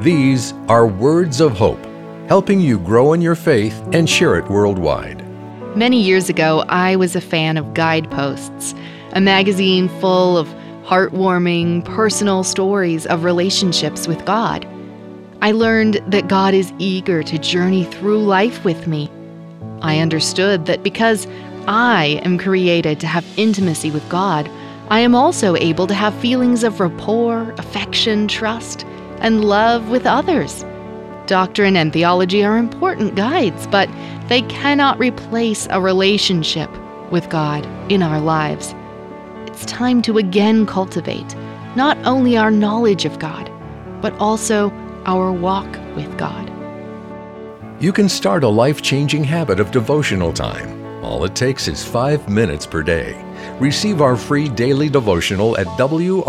These are Words of Hope, helping you grow in your faith and share it worldwide. Many years ago, I was a fan of Guideposts, a magazine full of heartwarming, personal stories of relationships with God. I learned that God is eager to journey through life with me. I understood that because I am created to have intimacy with God, I am also able to have feelings of rapport, affection, trust, and love with others. Doctrine and theology are important guides, but they cannot replace a relationship with God in our lives. It's time to again cultivate not only our knowledge of God, but also our walk with God. You can start a life changing habit of devotional time. All it takes is five minutes per day. Receive our free daily devotional at woh.org/radio.